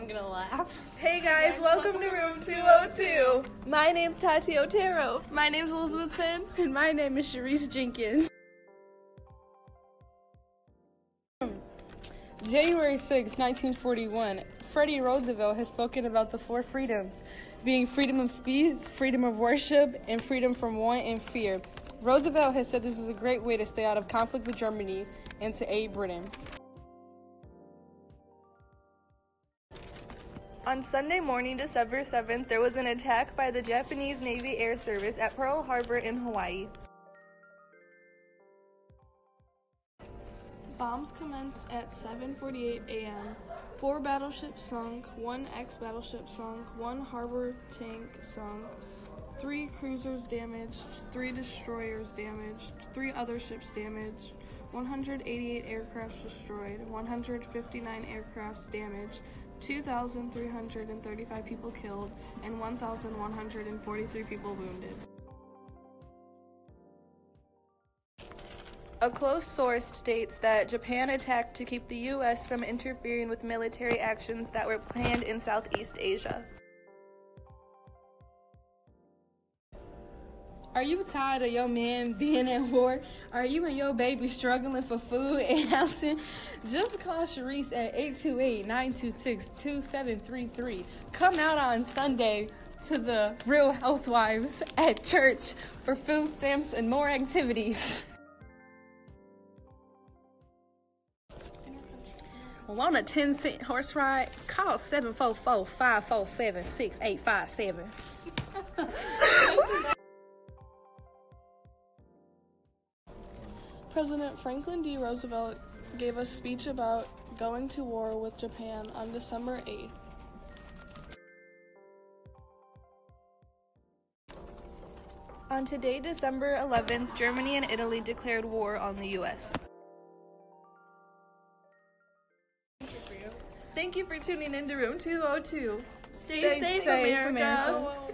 I'm gonna laugh. Hey guys, welcome to Room 202. My name's Tati Otero. My name's Elizabeth Pence. And my name is Sharice Jenkins. Hmm. January 6, 1941, Freddie Roosevelt has spoken about the four freedoms being freedom of speech, freedom of worship, and freedom from want and fear. Roosevelt has said this is a great way to stay out of conflict with Germany and to aid Britain. On Sunday morning, December 7th, there was an attack by the Japanese Navy Air Service at Pearl Harbor in Hawaii. Bombs commenced at 7:48 a.m. Four battleships sunk, one ex-battleship sunk, one harbor tank sunk, three cruisers damaged, three destroyers damaged, three other ships damaged, 188 aircrafts destroyed, 159 aircrafts damaged, 2,335 people killed, and 1,143 people wounded. A close source states that Japan attacked to keep the U.S. from interfering with military actions that were planned in Southeast Asia. Are you tired of your man being at war? Are you and your baby struggling for food and housing? Just call Sharice at 828-926-2733. Come out on Sunday to the Real Housewives at church for food stamps and more activities. On a 10 cent horse ride, call 744 547 6857. President Franklin D. Roosevelt gave a speech about going to war with Japan on December 8th. On today, December 11th, Germany and Italy declared war on the U.S. Thank you for tuning in to Room 202. Stay, Stay safe, safe, America. America.